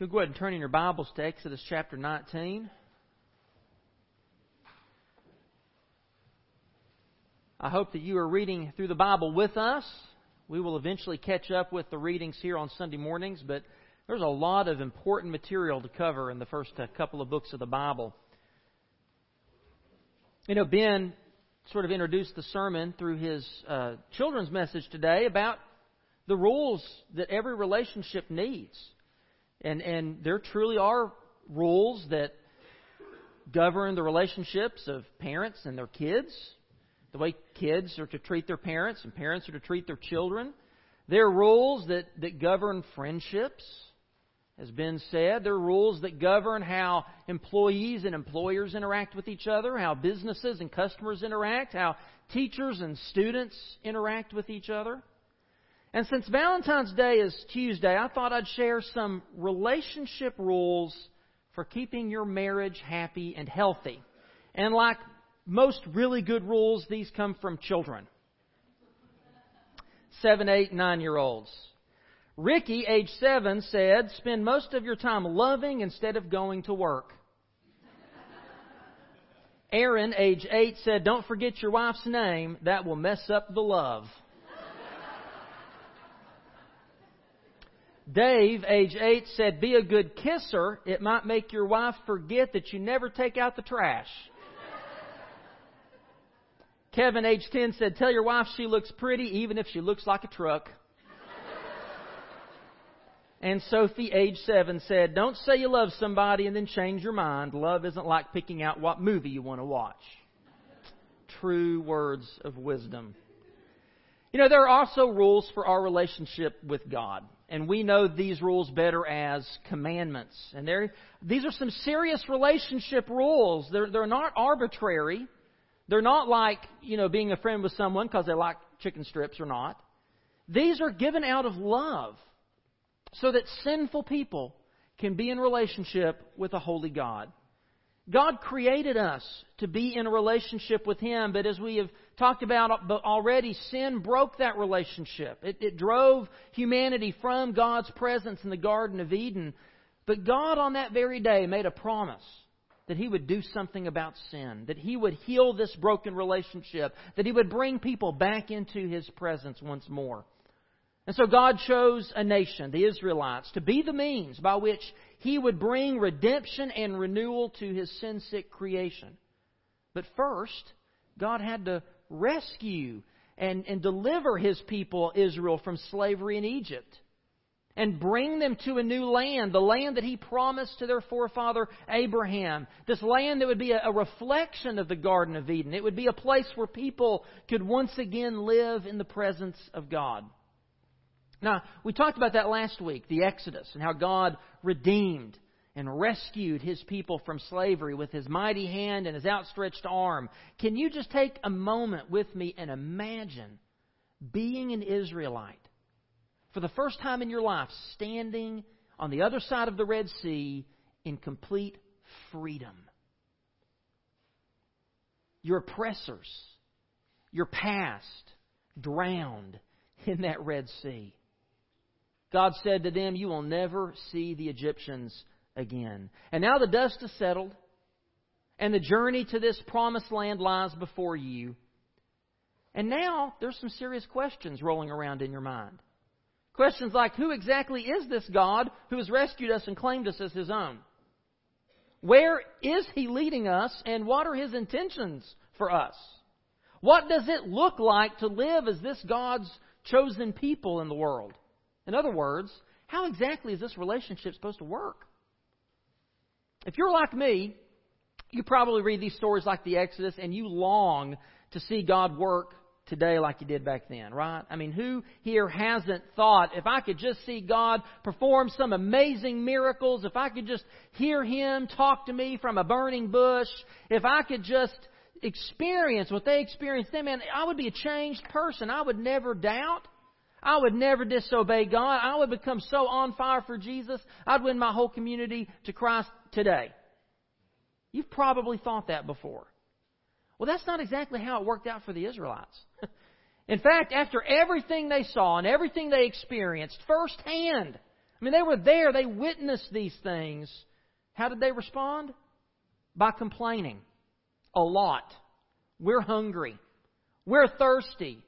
If you'll go ahead and turn in your Bibles to Exodus chapter 19. I hope that you are reading through the Bible with us. We will eventually catch up with the readings here on Sunday mornings, but there's a lot of important material to cover in the first uh, couple of books of the Bible. You know, Ben sort of introduced the sermon through his uh, children's message today about the rules that every relationship needs. And, and there truly are rules that govern the relationships of parents and their kids, the way kids are to treat their parents and parents are to treat their children. There are rules that, that govern friendships, has been said. There are rules that govern how employees and employers interact with each other, how businesses and customers interact, how teachers and students interact with each other. And since Valentine's Day is Tuesday, I thought I'd share some relationship rules for keeping your marriage happy and healthy. And like most really good rules, these come from children. Seven, eight, nine year olds. Ricky, age seven, said, Spend most of your time loving instead of going to work. Aaron, age eight, said, Don't forget your wife's name. That will mess up the love. Dave, age 8, said, Be a good kisser. It might make your wife forget that you never take out the trash. Kevin, age 10, said, Tell your wife she looks pretty even if she looks like a truck. and Sophie, age 7, said, Don't say you love somebody and then change your mind. Love isn't like picking out what movie you want to watch. True words of wisdom. You know, there are also rules for our relationship with God and we know these rules better as commandments. And these are some serious relationship rules. They're, they're not arbitrary. They're not like, you know, being a friend with someone because they like chicken strips or not. These are given out of love so that sinful people can be in relationship with a holy God. God created us to be in a relationship with Him, but as we have talked about already, sin broke that relationship. It, it, drove humanity from God's presence in the Garden of Eden. But God, on that very day, made a promise that He would do something about sin, that He would heal this broken relationship, that He would bring people back into His presence once more. And so God chose a nation, the Israelites, to be the means by which He would bring redemption and renewal to His sin sick creation. But first, God had to rescue and, and deliver His people, Israel, from slavery in Egypt. And bring them to a new land, the land that He promised to their forefather Abraham. This land that would be a, a reflection of the Garden of Eden. It would be a place where people could once again live in the presence of God. Now, we talked about that last week, the Exodus, and how God redeemed and rescued his people from slavery with his mighty hand and his outstretched arm. Can you just take a moment with me and imagine being an Israelite for the first time in your life, standing on the other side of the Red Sea in complete freedom? Your oppressors, your past, drowned in that Red Sea. God said to them, You will never see the Egyptians again. And now the dust has settled, and the journey to this promised land lies before you. And now there's some serious questions rolling around in your mind. Questions like Who exactly is this God who has rescued us and claimed us as his own? Where is he leading us, and what are his intentions for us? What does it look like to live as this God's chosen people in the world? In other words, how exactly is this relationship supposed to work? If you're like me, you probably read these stories like the Exodus and you long to see God work today like you did back then, right? I mean, who here hasn't thought, if I could just see God perform some amazing miracles, if I could just hear Him talk to me from a burning bush, if I could just experience what they experienced then, man, I would be a changed person. I would never doubt. I would never disobey God. I would become so on fire for Jesus, I'd win my whole community to Christ today. You've probably thought that before. Well, that's not exactly how it worked out for the Israelites. In fact, after everything they saw and everything they experienced firsthand, I mean, they were there, they witnessed these things. How did they respond? By complaining. A lot. We're hungry. We're thirsty.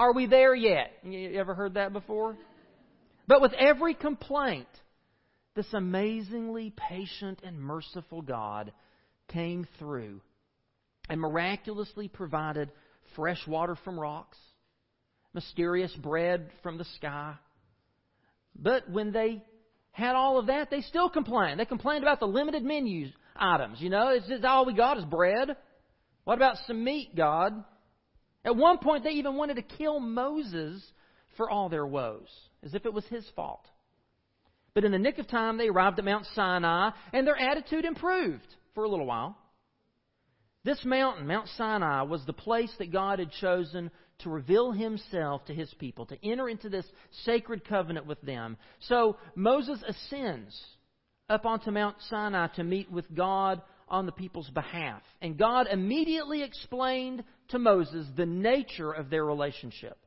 Are we there yet? You ever heard that before? But with every complaint, this amazingly patient and merciful God came through and miraculously provided fresh water from rocks, mysterious bread from the sky. But when they had all of that, they still complained. They complained about the limited menu items. You know, it's just all we got is bread. What about some meat, God? At one point, they even wanted to kill Moses for all their woes, as if it was his fault. But in the nick of time, they arrived at Mount Sinai, and their attitude improved for a little while. This mountain, Mount Sinai, was the place that God had chosen to reveal himself to his people, to enter into this sacred covenant with them. So Moses ascends up onto Mount Sinai to meet with God on the people's behalf. And God immediately explained to Moses the nature of their relationship.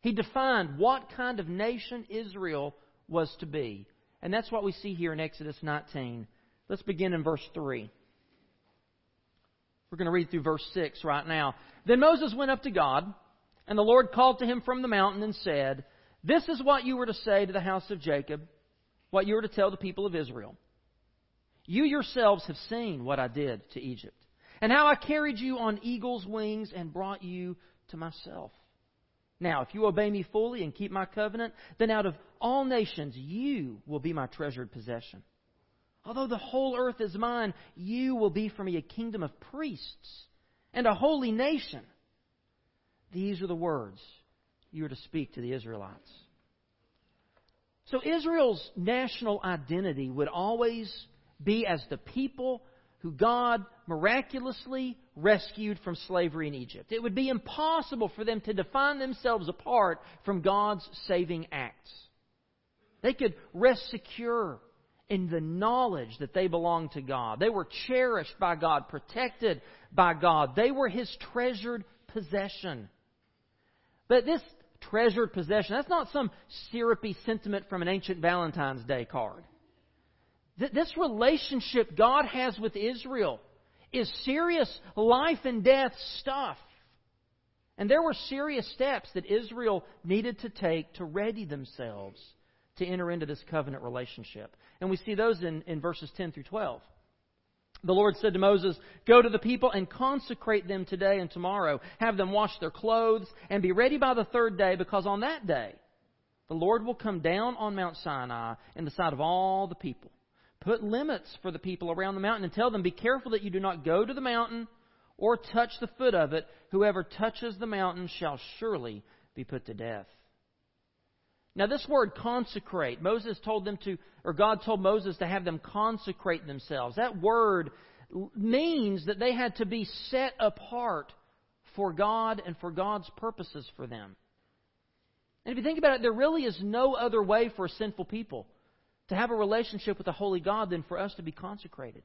He defined what kind of nation Israel was to be. And that's what we see here in Exodus 19. Let's begin in verse 3. We're going to read through verse 6 right now. Then Moses went up to God, and the Lord called to him from the mountain and said, This is what you were to say to the house of Jacob, what you were to tell the people of Israel. You yourselves have seen what I did to Egypt, and how I carried you on eagle's wings and brought you to myself. Now, if you obey me fully and keep my covenant, then out of all nations you will be my treasured possession. Although the whole earth is mine, you will be for me a kingdom of priests and a holy nation. These are the words you are to speak to the Israelites. So Israel's national identity would always be as the people who God miraculously rescued from slavery in Egypt. It would be impossible for them to define themselves apart from God's saving acts. They could rest secure in the knowledge that they belonged to God. They were cherished by God, protected by God. They were His treasured possession. But this treasured possession, that's not some syrupy sentiment from an ancient Valentine's Day card. This relationship God has with Israel is serious life and death stuff. And there were serious steps that Israel needed to take to ready themselves to enter into this covenant relationship. And we see those in, in verses 10 through 12. The Lord said to Moses, Go to the people and consecrate them today and tomorrow. Have them wash their clothes and be ready by the third day, because on that day the Lord will come down on Mount Sinai in the sight of all the people. Put limits for the people around the mountain and tell them, Be careful that you do not go to the mountain or touch the foot of it. Whoever touches the mountain shall surely be put to death. Now, this word consecrate, Moses told them to, or God told Moses to have them consecrate themselves. That word means that they had to be set apart for God and for God's purposes for them. And if you think about it, there really is no other way for sinful people to have a relationship with a holy God than for us to be consecrated,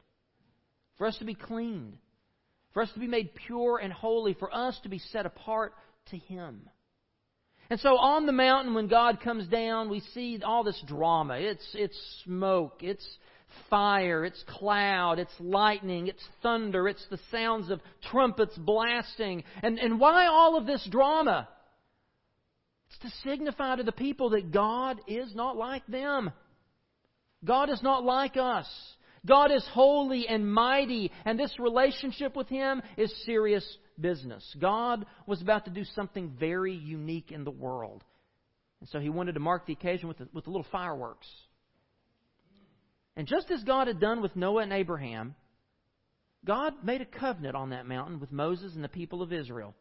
for us to be cleaned, for us to be made pure and holy, for us to be set apart to Him. And so on the mountain, when God comes down, we see all this drama. It's, it's smoke, it's fire, it's cloud, it's lightning, it's thunder, it's the sounds of trumpets blasting. And, and why all of this drama? It's to signify to the people that God is not like them. God is not like us. God is holy and mighty, and this relationship with Him is serious business. God was about to do something very unique in the world. And so He wanted to mark the occasion with a, with a little fireworks. And just as God had done with Noah and Abraham, God made a covenant on that mountain with Moses and the people of Israel.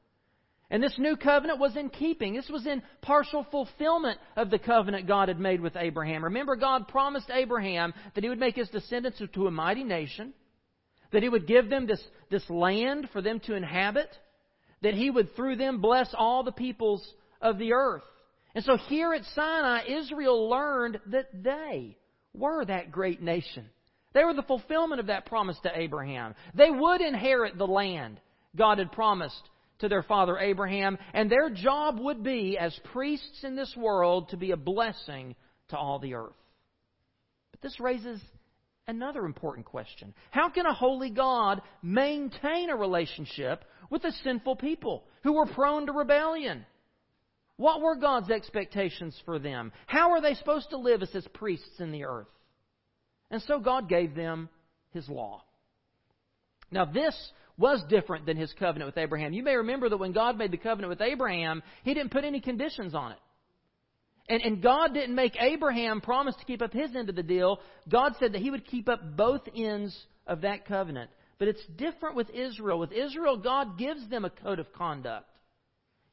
And this new covenant was in keeping. This was in partial fulfillment of the covenant God had made with Abraham. Remember, God promised Abraham that he would make his descendants into a mighty nation, that he would give them this, this land for them to inhabit, that he would through them bless all the peoples of the earth. And so here at Sinai, Israel learned that they were that great nation. They were the fulfillment of that promise to Abraham. They would inherit the land God had promised to their father Abraham, and their job would be, as priests in this world, to be a blessing to all the earth. But this raises another important question. How can a holy God maintain a relationship with a sinful people who were prone to rebellion? What were God's expectations for them? How are they supposed to live as His priests in the earth? And so God gave them His law. Now, this was different than His covenant with Abraham. You may remember that when God made the covenant with Abraham, He didn't put any conditions on it. And, and God didn't make Abraham promise to keep up his end of the deal. God said that He would keep up both ends of that covenant. But it's different with Israel. With Israel, God gives them a code of conduct.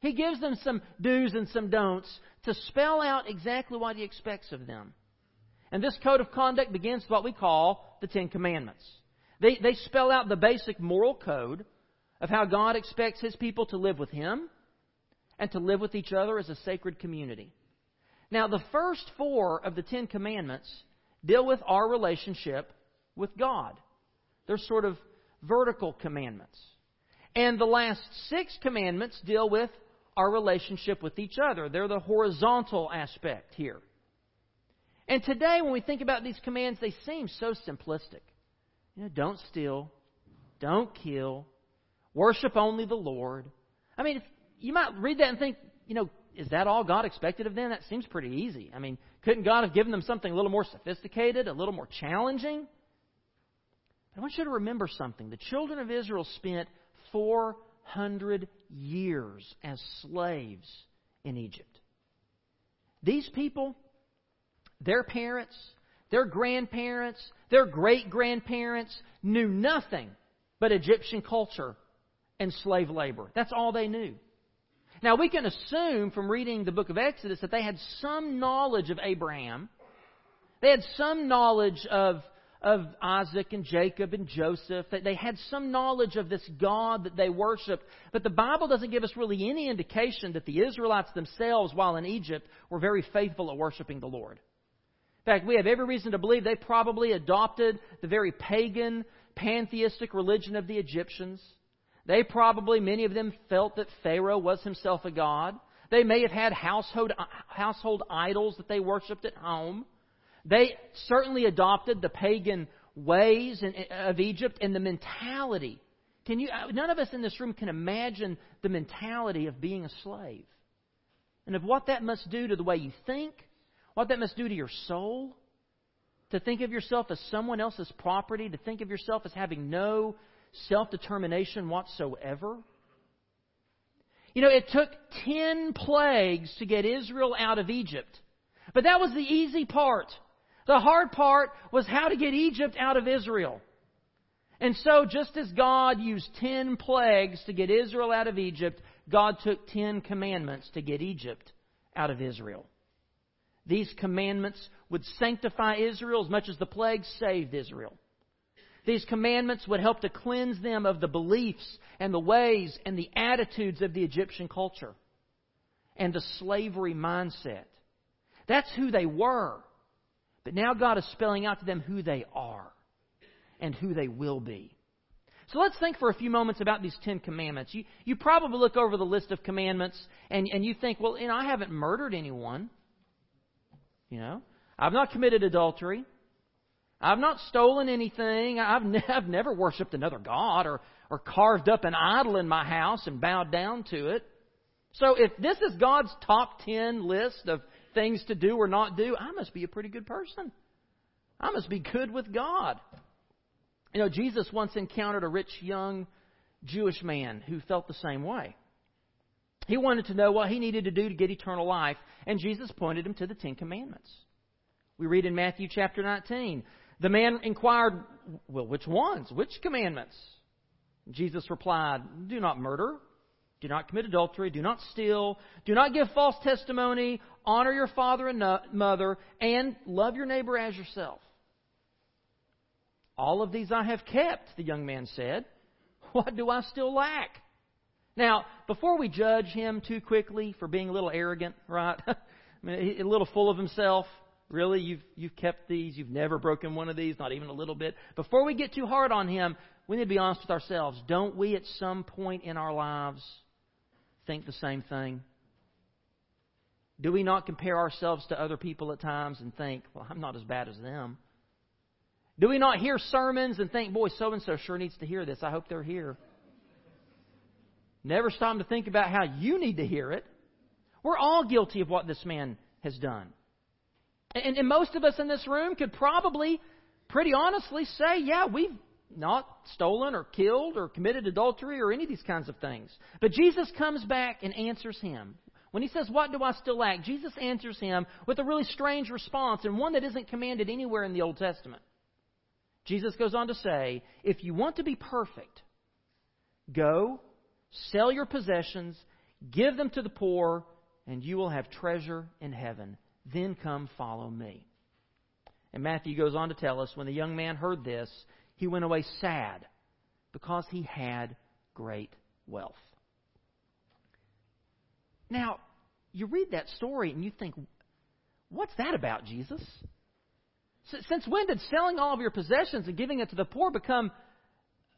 He gives them some do's and some don'ts to spell out exactly what He expects of them. And this code of conduct begins with what we call the Ten Commandments. They, they spell out the basic moral code of how God expects His people to live with Him and to live with each other as a sacred community. Now, the first four of the Ten Commandments deal with our relationship with God. They're sort of vertical commandments. And the last six commandments deal with our relationship with each other. They're the horizontal aspect here. And today, when we think about these commands, they seem so simplistic. You know, don't steal, don't kill, worship only the Lord. I mean, you might read that and think, you know, is that all God expected of them? That seems pretty easy. I mean, couldn't God have given them something a little more sophisticated, a little more challenging? But I want you to remember something. The children of Israel spent 400 years as slaves in Egypt. These people, their parents, their grandparents, their great grandparents knew nothing but Egyptian culture and slave labor. That's all they knew. Now, we can assume from reading the book of Exodus that they had some knowledge of Abraham. They had some knowledge of of Isaac and Jacob and Joseph, that they had some knowledge of this God that they worshiped. But the Bible doesn't give us really any indication that the Israelites themselves, while in Egypt, were very faithful at worshiping the Lord. In fact, we have every reason to believe they probably adopted the very pagan, pantheistic religion of the Egyptians. They probably, many of them, felt that Pharaoh was himself a god. They may have had household, household idols that they worshiped at home. They certainly adopted the pagan ways of Egypt and the mentality. Can you, none of us in this room can imagine the mentality of being a slave and of what that must do to the way you think, what that must do to your soul. To think of yourself as someone else's property, to think of yourself as having no self determination whatsoever. You know, it took ten plagues to get Israel out of Egypt. But that was the easy part. The hard part was how to get Egypt out of Israel. And so, just as God used ten plagues to get Israel out of Egypt, God took ten commandments to get Egypt out of Israel. These commandments would sanctify Israel as much as the plague saved Israel. These commandments would help to cleanse them of the beliefs and the ways and the attitudes of the Egyptian culture and the slavery mindset. That's who they were. But now God is spelling out to them who they are and who they will be. So let's think for a few moments about these Ten Commandments. You, you probably look over the list of commandments and, and you think, well, you know, I haven't murdered anyone. You know, I've not committed adultery. I've not stolen anything. I've, ne- I've never worshiped another God or, or carved up an idol in my house and bowed down to it. So if this is God's top ten list of things to do or not do, I must be a pretty good person. I must be good with God. You know, Jesus once encountered a rich young Jewish man who felt the same way. He wanted to know what he needed to do to get eternal life, and Jesus pointed him to the Ten Commandments. We read in Matthew chapter 19. The man inquired, Well, which ones? Which commandments? Jesus replied, Do not murder. Do not commit adultery. Do not steal. Do not give false testimony. Honor your father and mother. And love your neighbor as yourself. All of these I have kept, the young man said. What do I still lack? Now, before we judge him too quickly for being a little arrogant, right? I mean, a little full of himself. Really, you've, you've kept these. You've never broken one of these, not even a little bit. Before we get too hard on him, we need to be honest with ourselves. Don't we, at some point in our lives, think the same thing? Do we not compare ourselves to other people at times and think, well, I'm not as bad as them? Do we not hear sermons and think, boy, so and so sure needs to hear this. I hope they're here. Never stop to think about how you need to hear it. We're all guilty of what this man has done. And, and most of us in this room could probably, pretty honestly, say, yeah, we've not stolen or killed or committed adultery or any of these kinds of things. But Jesus comes back and answers him. When he says, What do I still lack? Jesus answers him with a really strange response and one that isn't commanded anywhere in the Old Testament. Jesus goes on to say, If you want to be perfect, go, sell your possessions, give them to the poor, and you will have treasure in heaven. Then come follow me. And Matthew goes on to tell us when the young man heard this, he went away sad because he had great wealth. Now, you read that story and you think, what's that about, Jesus? Since when did selling all of your possessions and giving it to the poor become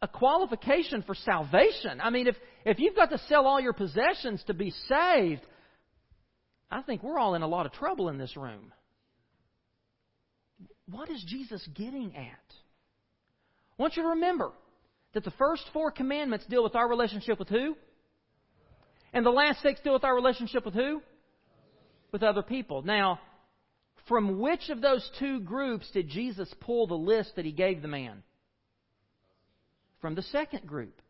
a qualification for salvation? I mean, if, if you've got to sell all your possessions to be saved, I think we're all in a lot of trouble in this room. What is Jesus getting at? I want you to remember that the first four commandments deal with our relationship with who? And the last six deal with our relationship with who? With other people. Now, from which of those two groups did Jesus pull the list that he gave the man? From the second group.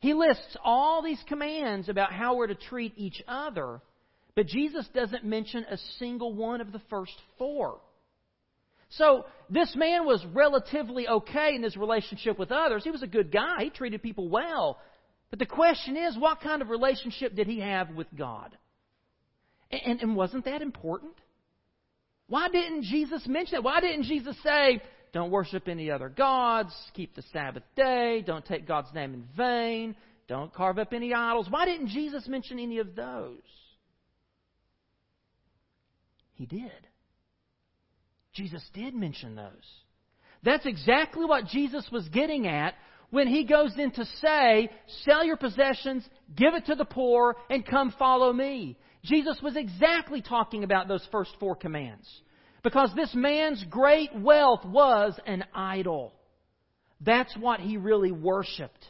He lists all these commands about how we're to treat each other, but Jesus doesn't mention a single one of the first four. So this man was relatively okay in his relationship with others. He was a good guy. He treated people well. But the question is, what kind of relationship did he have with God? And, and wasn't that important? Why didn't Jesus mention that? Why didn't Jesus say, don't worship any other gods, keep the Sabbath day, don't take God's name in vain, don't carve up any idols? Why didn't Jesus mention any of those? He did. Jesus did mention those. That's exactly what Jesus was getting at when he goes in to say, Sell your possessions, give it to the poor, and come follow me. Jesus was exactly talking about those first four commands. Because this man's great wealth was an idol. That's what he really worshiped.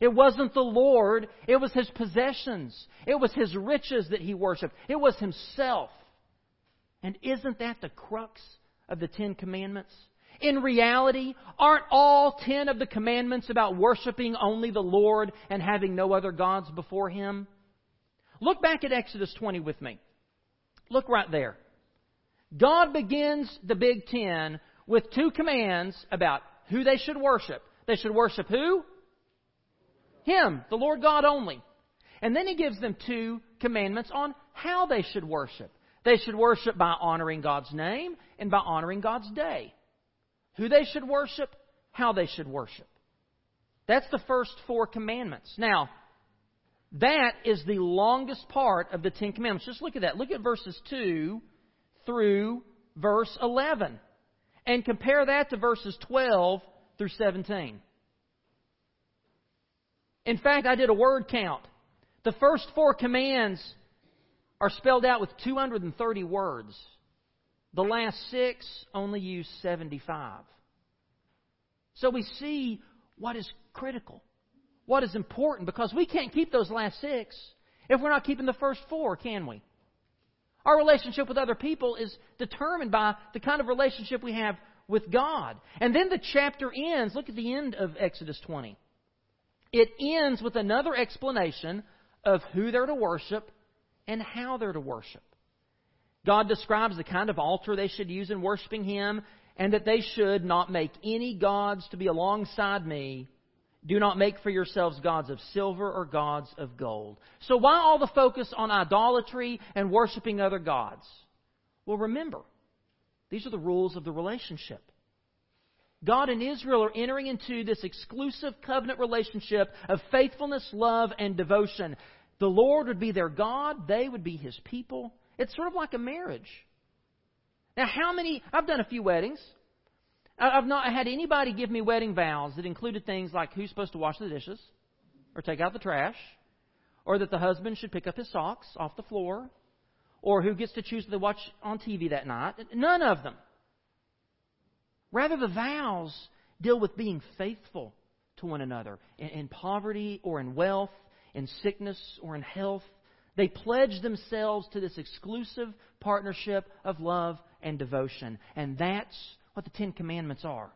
It wasn't the Lord, it was his possessions. It was his riches that he worshiped. It was himself. And isn't that the crux of the Ten Commandments? In reality, aren't all ten of the commandments about worshiping only the Lord and having no other gods before Him? Look back at Exodus 20 with me. Look right there. God begins the Big Ten with two commands about who they should worship. They should worship who? Him, the Lord God only. And then He gives them two commandments on how they should worship. They should worship by honoring God's name and by honoring God's day. Who they should worship, how they should worship. That's the first four commandments. Now, that is the longest part of the Ten Commandments. Just look at that. Look at verses 2 through verse 11. And compare that to verses 12 through 17. In fact, I did a word count. The first four commands are spelled out with 230 words. The last six only use 75. So we see what is critical, what is important, because we can't keep those last six if we're not keeping the first four, can we? Our relationship with other people is determined by the kind of relationship we have with God. And then the chapter ends. Look at the end of Exodus 20. It ends with another explanation of who they're to worship and how they're to worship. God describes the kind of altar they should use in worshiping Him, and that they should not make any gods to be alongside me. Do not make for yourselves gods of silver or gods of gold. So, why all the focus on idolatry and worshiping other gods? Well, remember, these are the rules of the relationship. God and Israel are entering into this exclusive covenant relationship of faithfulness, love, and devotion. The Lord would be their God, they would be His people. It's sort of like a marriage. Now, how many, I've done a few weddings. I've not had anybody give me wedding vows that included things like who's supposed to wash the dishes, or take out the trash, or that the husband should pick up his socks off the floor, or who gets to choose to watch on TV that night. None of them. Rather, the vows deal with being faithful to one another in, in poverty or in wealth, in sickness or in health. They pledge themselves to this exclusive partnership of love and devotion. And that's what the Ten Commandments are.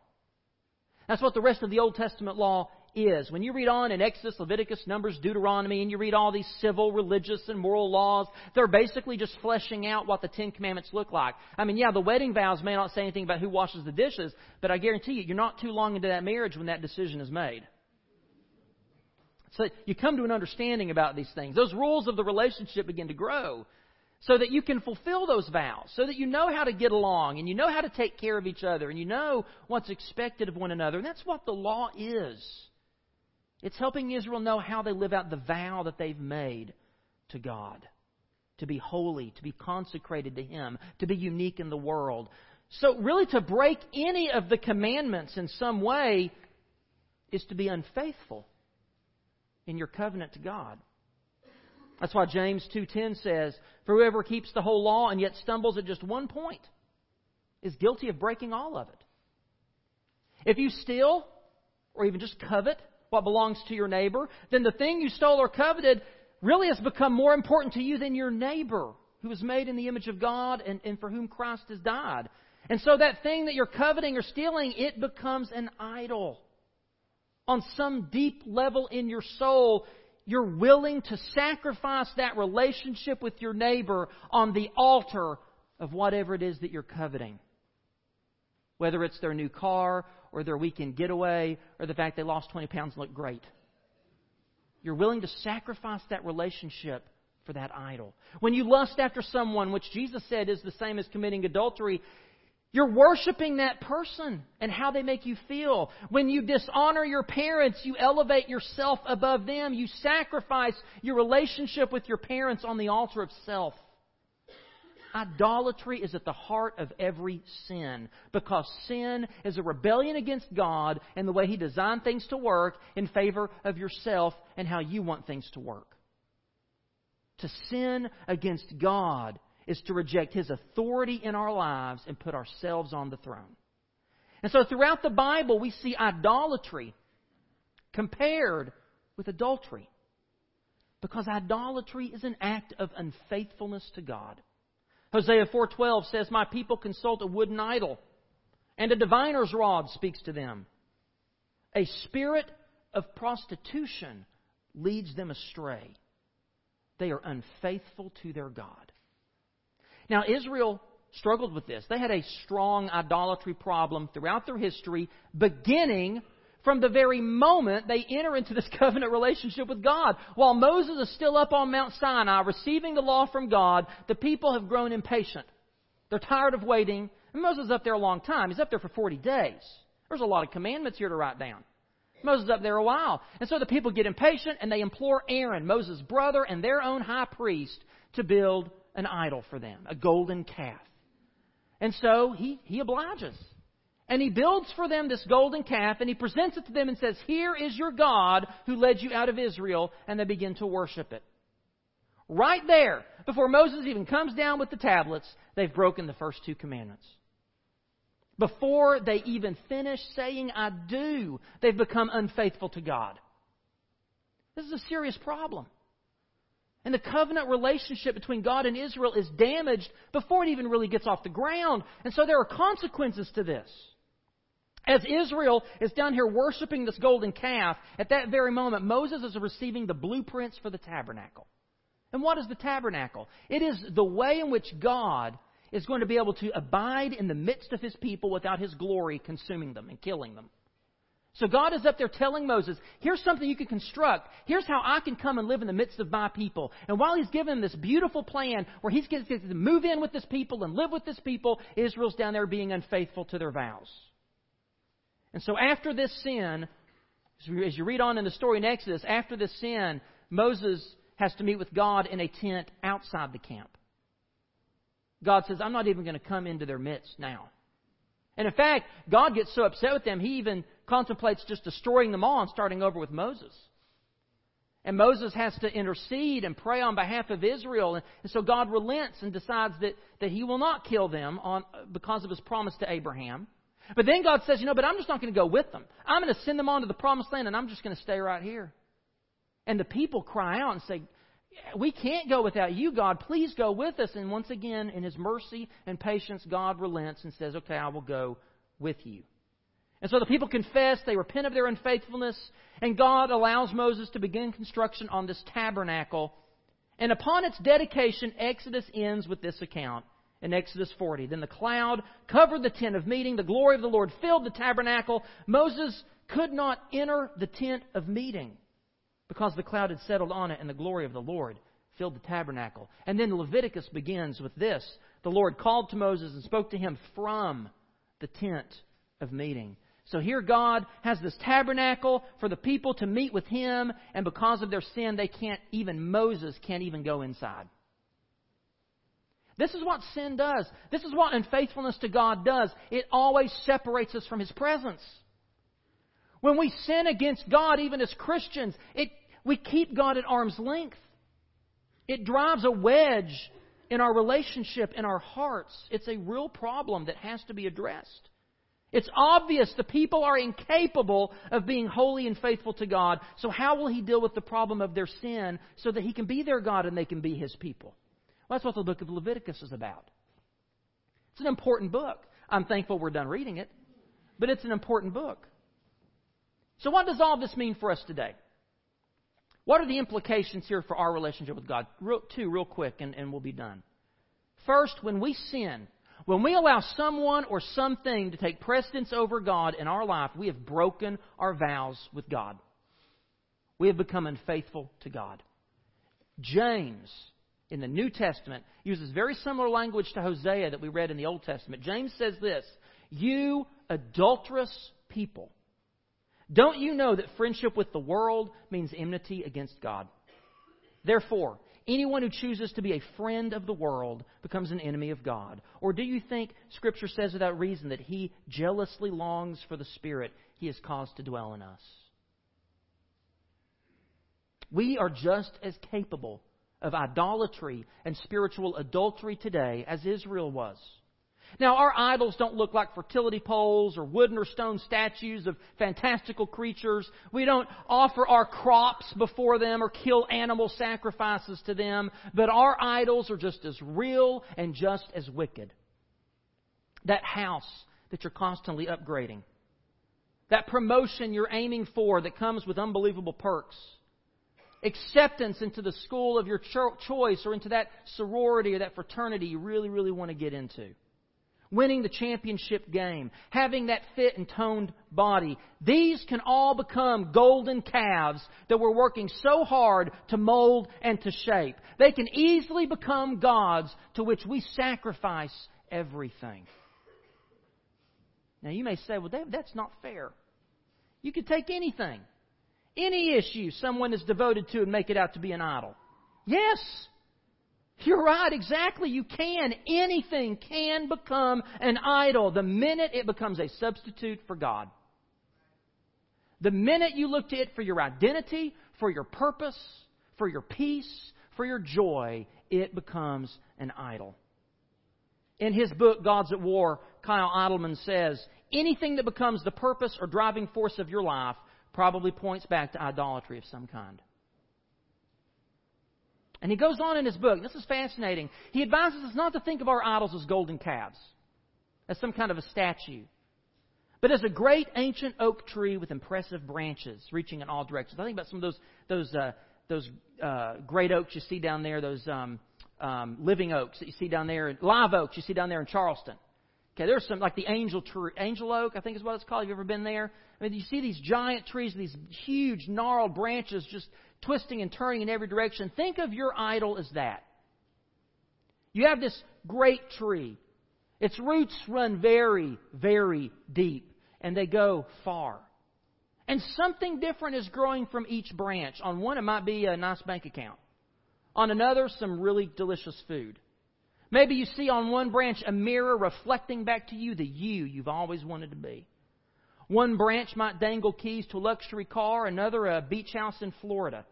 That's what the rest of the Old Testament law is. When you read on in Exodus, Leviticus, Numbers, Deuteronomy, and you read all these civil, religious, and moral laws, they're basically just fleshing out what the Ten Commandments look like. I mean, yeah, the wedding vows may not say anything about who washes the dishes, but I guarantee you, you're not too long into that marriage when that decision is made. So you come to an understanding about these things. Those rules of the relationship begin to grow so that you can fulfill those vows, so that you know how to get along and you know how to take care of each other and you know what's expected of one another. And that's what the law is. It's helping Israel know how they live out the vow that they've made to God to be holy, to be consecrated to Him, to be unique in the world. So, really, to break any of the commandments in some way is to be unfaithful in your covenant to God. That's why James 2:10 says, "For whoever keeps the whole law and yet stumbles at just one point is guilty of breaking all of it." If you steal or even just covet what belongs to your neighbor, then the thing you stole or coveted really has become more important to you than your neighbor who is made in the image of God and, and for whom Christ has died. And so that thing that you're coveting or stealing, it becomes an idol. On some deep level in your soul, you're willing to sacrifice that relationship with your neighbor on the altar of whatever it is that you're coveting. Whether it's their new car or their weekend getaway or the fact they lost 20 pounds and look great. You're willing to sacrifice that relationship for that idol. When you lust after someone, which Jesus said is the same as committing adultery, you're worshiping that person and how they make you feel. When you dishonor your parents, you elevate yourself above them. You sacrifice your relationship with your parents on the altar of self. Idolatry is at the heart of every sin because sin is a rebellion against God and the way He designed things to work in favor of yourself and how you want things to work. To sin against God is to reject His authority in our lives and put ourselves on the throne. And so throughout the Bible, we see idolatry compared with adultery. Because idolatry is an act of unfaithfulness to God. Hosea 4:12 says, "My people consult a wooden idol, and a diviner's rod speaks to them. A spirit of prostitution leads them astray. They are unfaithful to their God." Now, Israel struggled with this. They had a strong idolatry problem throughout their history, beginning from the very moment they enter into this covenant relationship with God. While Moses is still up on Mount Sinai receiving the law from God, the people have grown impatient. They're tired of waiting. And Moses is up there a long time. He's up there for 40 days. There's a lot of commandments here to write down. Moses is up there a while. And so the people get impatient and they implore Aaron, Moses' brother and their own high priest, to build an idol for them, a golden calf. And so he, he obliges. And he builds for them this golden calf and he presents it to them and says, Here is your God who led you out of Israel. And they begin to worship it. Right there, before Moses even comes down with the tablets, they've broken the first two commandments. Before they even finish saying, I do, they've become unfaithful to God. This is a serious problem. And the covenant relationship between God and Israel is damaged before it even really gets off the ground. And so there are consequences to this. As Israel is down here worshiping this golden calf, at that very moment, Moses is receiving the blueprints for the tabernacle. And what is the tabernacle? It is the way in which God is going to be able to abide in the midst of his people without his glory consuming them and killing them. So God is up there telling Moses, here's something you can construct. Here's how I can come and live in the midst of my people. And while he's given them this beautiful plan where he's going to move in with this people and live with this people, Israel's down there being unfaithful to their vows. And so after this sin, as you read on in the story in Exodus, after this sin, Moses has to meet with God in a tent outside the camp. God says, I'm not even going to come into their midst now. And in fact, God gets so upset with them, he even contemplates just destroying them all and starting over with Moses. And Moses has to intercede and pray on behalf of Israel. And, so God relents and decides that, that he will not kill them on, because of his promise to Abraham. But then God says, you know, but I'm just not going to go with them. I'm going to send them on to the promised land and I'm just going to stay right here. And the people cry out and say, we can't go without you, God. Please go with us. And once again, in His mercy and patience, God relents and says, okay, I will go with you. And so the people confess, they repent of their unfaithfulness, and God allows Moses to begin construction on this tabernacle. And upon its dedication, Exodus ends with this account in Exodus 40. Then the cloud covered the tent of meeting, the glory of the Lord filled the tabernacle. Moses could not enter the tent of meeting because the cloud had settled on it and the glory of the Lord filled the tabernacle. And then Leviticus begins with this The Lord called to Moses and spoke to him from the tent of meeting. So here God has this tabernacle for the people to meet with Him, and because of their sin, they can't, even Moses can't even go inside. This is what sin does. This is what unfaithfulness to God does. It always separates us from His presence. When we sin against God, even as Christians, it, we keep God at arm's length. It drives a wedge in our relationship, in our hearts. It's a real problem that has to be addressed. It's obvious the people are incapable of being holy and faithful to God. So, how will He deal with the problem of their sin so that He can be their God and they can be His people? Well, that's what the book of Leviticus is about. It's an important book. I'm thankful we're done reading it, but it's an important book. So, what does all this mean for us today? What are the implications here for our relationship with God? Real, two, real quick, and, and we'll be done. First, when we sin, when we allow someone or something to take precedence over God in our life, we have broken our vows with God. We have become unfaithful to God. James, in the New Testament, uses very similar language to Hosea that we read in the Old Testament. James says this You adulterous people, don't you know that friendship with the world means enmity against God? Therefore, anyone who chooses to be a friend of the world becomes an enemy of God? Or do you think Scripture says without reason that He jealously longs for the Spirit He has caused to dwell in us? We are just as capable of idolatry and spiritual adultery today as Israel was. Now, our idols don't look like fertility poles or wooden or stone statues of fantastical creatures. We don't offer our crops before them or kill animal sacrifices to them, but our idols are just as real and just as wicked. That house that you're constantly upgrading, that promotion you're aiming for that comes with unbelievable perks, acceptance into the school of your cho- choice or into that sorority or that fraternity you really, really want to get into winning the championship game, having that fit and toned body. These can all become golden calves that we're working so hard to mold and to shape. They can easily become gods to which we sacrifice everything. Now you may say, well, David, that's not fair. You could take anything, any issue someone is devoted to and make it out to be an idol. Yes, you're right, exactly. You can. Anything can become an idol the minute it becomes a substitute for God. The minute you look to it for your identity, for your purpose, for your peace, for your joy, it becomes an idol. In his book, Gods at War, Kyle Idleman says, anything that becomes the purpose or driving force of your life probably points back to idolatry of some kind. And he goes on in his book, this is fascinating. He advises us not to think of our idols as golden calves, as some kind of a statue, but as a great ancient oak tree with impressive branches reaching in all directions. I think about some of those those uh, those uh, great oaks you see down there, those um, um, living oaks that you see down there, live oaks you see down there in Charleston. Okay, there's some like the angel tree, angel oak, I think is what it's called. Have you ever been there? I mean, you see these giant trees, these huge gnarled branches just twisting and turning in every direction. Think of your idol as that. You have this great tree. Its roots run very, very deep, and they go far. And something different is growing from each branch. On one, it might be a nice bank account. On another, some really delicious food. Maybe you see on one branch a mirror reflecting back to you the you you've always wanted to be. One branch might dangle keys to a luxury car, another a beach house in Florida.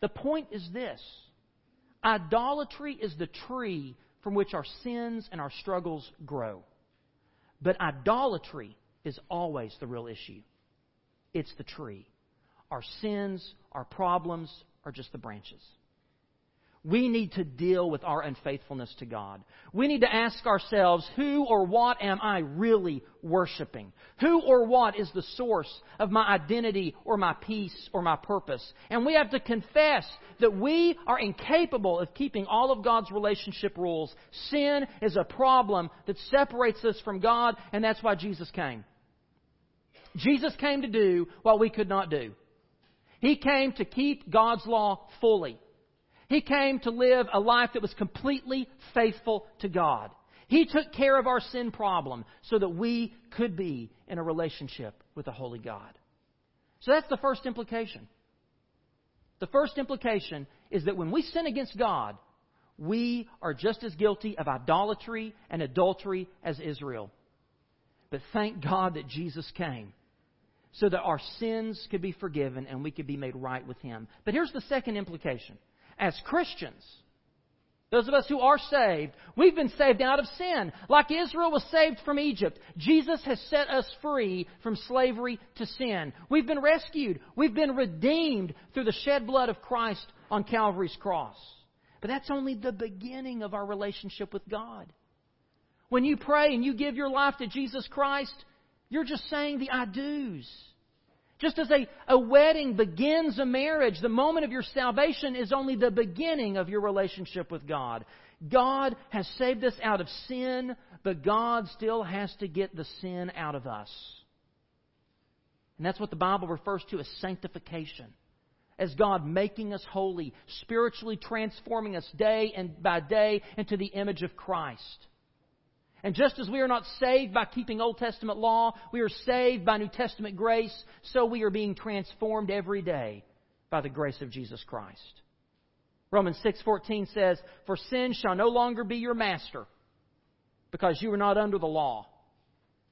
The point is this idolatry is the tree from which our sins and our struggles grow. But idolatry is always the real issue. It's the tree. Our sins, our problems are just the branches. We need to deal with our unfaithfulness to God. We need to ask ourselves, who or what am I really worshiping? Who or what is the source of my identity or my peace or my purpose? And we have to confess that we are incapable of keeping all of God's relationship rules. Sin is a problem that separates us from God, and that's why Jesus came. Jesus came to do what we could not do. He came to keep God's law fully. He came to live a life that was completely faithful to God. He took care of our sin problem so that we could be in a relationship with the holy God. So that's the first implication. The first implication is that when we sin against God, we are just as guilty of idolatry and adultery as Israel. But thank God that Jesus came so that our sins could be forgiven and we could be made right with Him. But here's the second implication as Christians, those of us who are saved, we've been saved out of sin. Like Israel was saved from Egypt, Jesus has set us free from slavery to sin. We've been rescued. We've been redeemed through the shed blood of Christ on Calvary's cross. But that's only the beginning of our relationship with God. When you pray and you give your life to Jesus Christ, you're just saying the I do's. Just as a, a wedding begins a marriage, the moment of your salvation is only the beginning of your relationship with God. God has saved us out of sin, but God still has to get the sin out of us. And that's what the Bible refers to as sanctification. As God making us holy, spiritually transforming us day and by day into the image of Christ. And just as we are not saved by keeping Old Testament law, we are saved by New Testament grace, so we are being transformed every day by the grace of Jesus Christ. Romans 6:14 says, "For sin shall no longer be your master, because you are not under the law,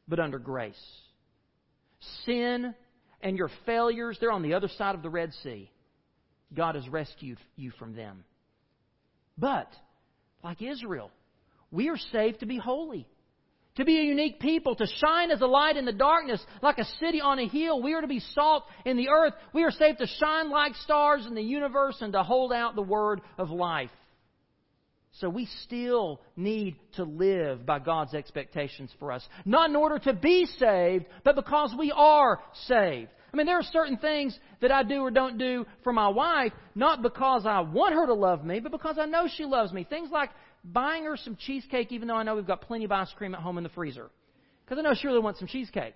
but under grace." Sin and your failures, they're on the other side of the Red Sea. God has rescued you from them. But, like Israel, we are saved to be holy, to be a unique people, to shine as a light in the darkness, like a city on a hill. We are to be salt in the earth. We are saved to shine like stars in the universe and to hold out the word of life. So we still need to live by God's expectations for us. Not in order to be saved, but because we are saved. I mean, there are certain things that I do or don't do for my wife, not because I want her to love me, but because I know she loves me. Things like buying her some cheesecake, even though I know we've got plenty of ice cream at home in the freezer. Because I know she really wants some cheesecake.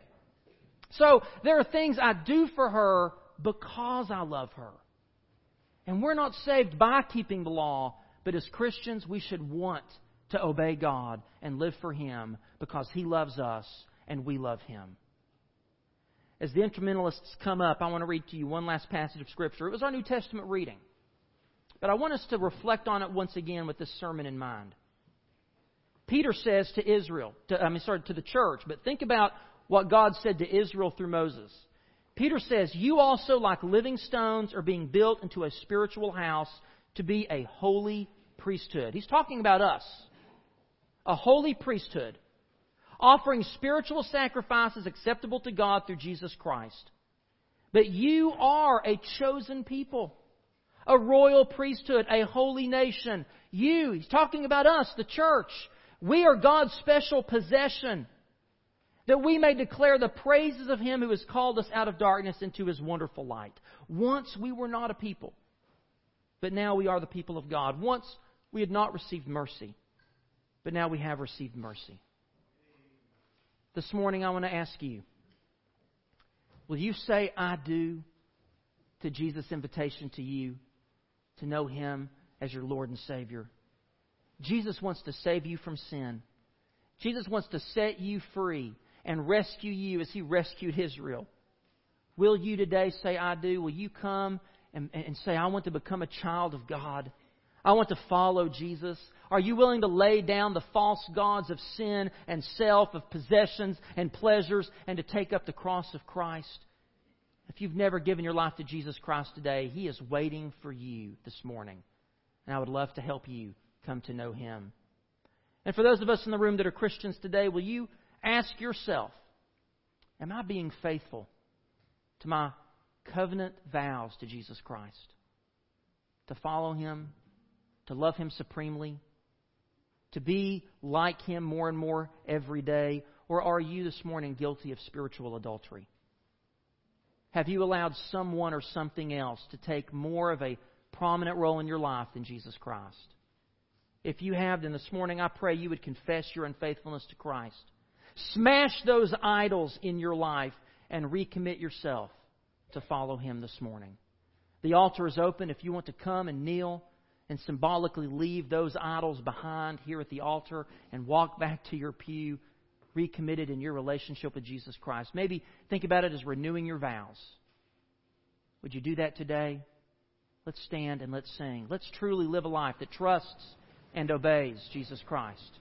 So there are things I do for her because I love her. And we're not saved by keeping the law, but as Christians, we should want to obey God and live for Him because He loves us and we love Him. As the instrumentalists come up, I want to read to you one last passage of Scripture. It was our New Testament reading. But I want us to reflect on it once again with this sermon in mind. Peter says to Israel, to, I mean, sorry, to the church, but think about what God said to Israel through Moses. Peter says, You also, like living stones, are being built into a spiritual house to be a holy priesthood. He's talking about us. A holy priesthood, offering spiritual sacrifices acceptable to God through Jesus Christ. But you are a chosen people a royal priesthood, a holy nation. You, he's talking about us, the church. We are God's special possession. That we may declare the praises of Him who has called us out of darkness into His wonderful light. Once we were not a people, but now we are the people of God. Once we had not received mercy, but now we have received mercy. This morning I want to ask you will you say, I do, to Jesus' invitation to you? To know Him as your Lord and Savior. Jesus wants to save you from sin. Jesus wants to set you free and rescue you as He rescued Israel. Will you today say, I do? Will you come and, and say, I want to become a child of God? I want to follow Jesus. Are you willing to lay down the false gods of sin and self, of possessions and pleasures, and to take up the cross of Christ? If you've never given your life to Jesus Christ today, He is waiting for you this morning. And I would love to help you come to know Him. And for those of us in the room that are Christians today, will you ask yourself Am I being faithful to my covenant vows to Jesus Christ? To follow Him, to love Him supremely, to be like Him more and more every day? Or are you this morning guilty of spiritual adultery? Have you allowed someone or something else to take more of a prominent role in your life than Jesus Christ? If you have, then this morning I pray you would confess your unfaithfulness to Christ. Smash those idols in your life and recommit yourself to follow Him this morning. The altar is open if you want to come and kneel and symbolically leave those idols behind here at the altar and walk back to your pew recommitted in your relationship with Jesus Christ. Maybe think about it as renewing your vows. Would you do that today? Let's stand and let's sing. Let's truly live a life that trusts and obeys Jesus Christ.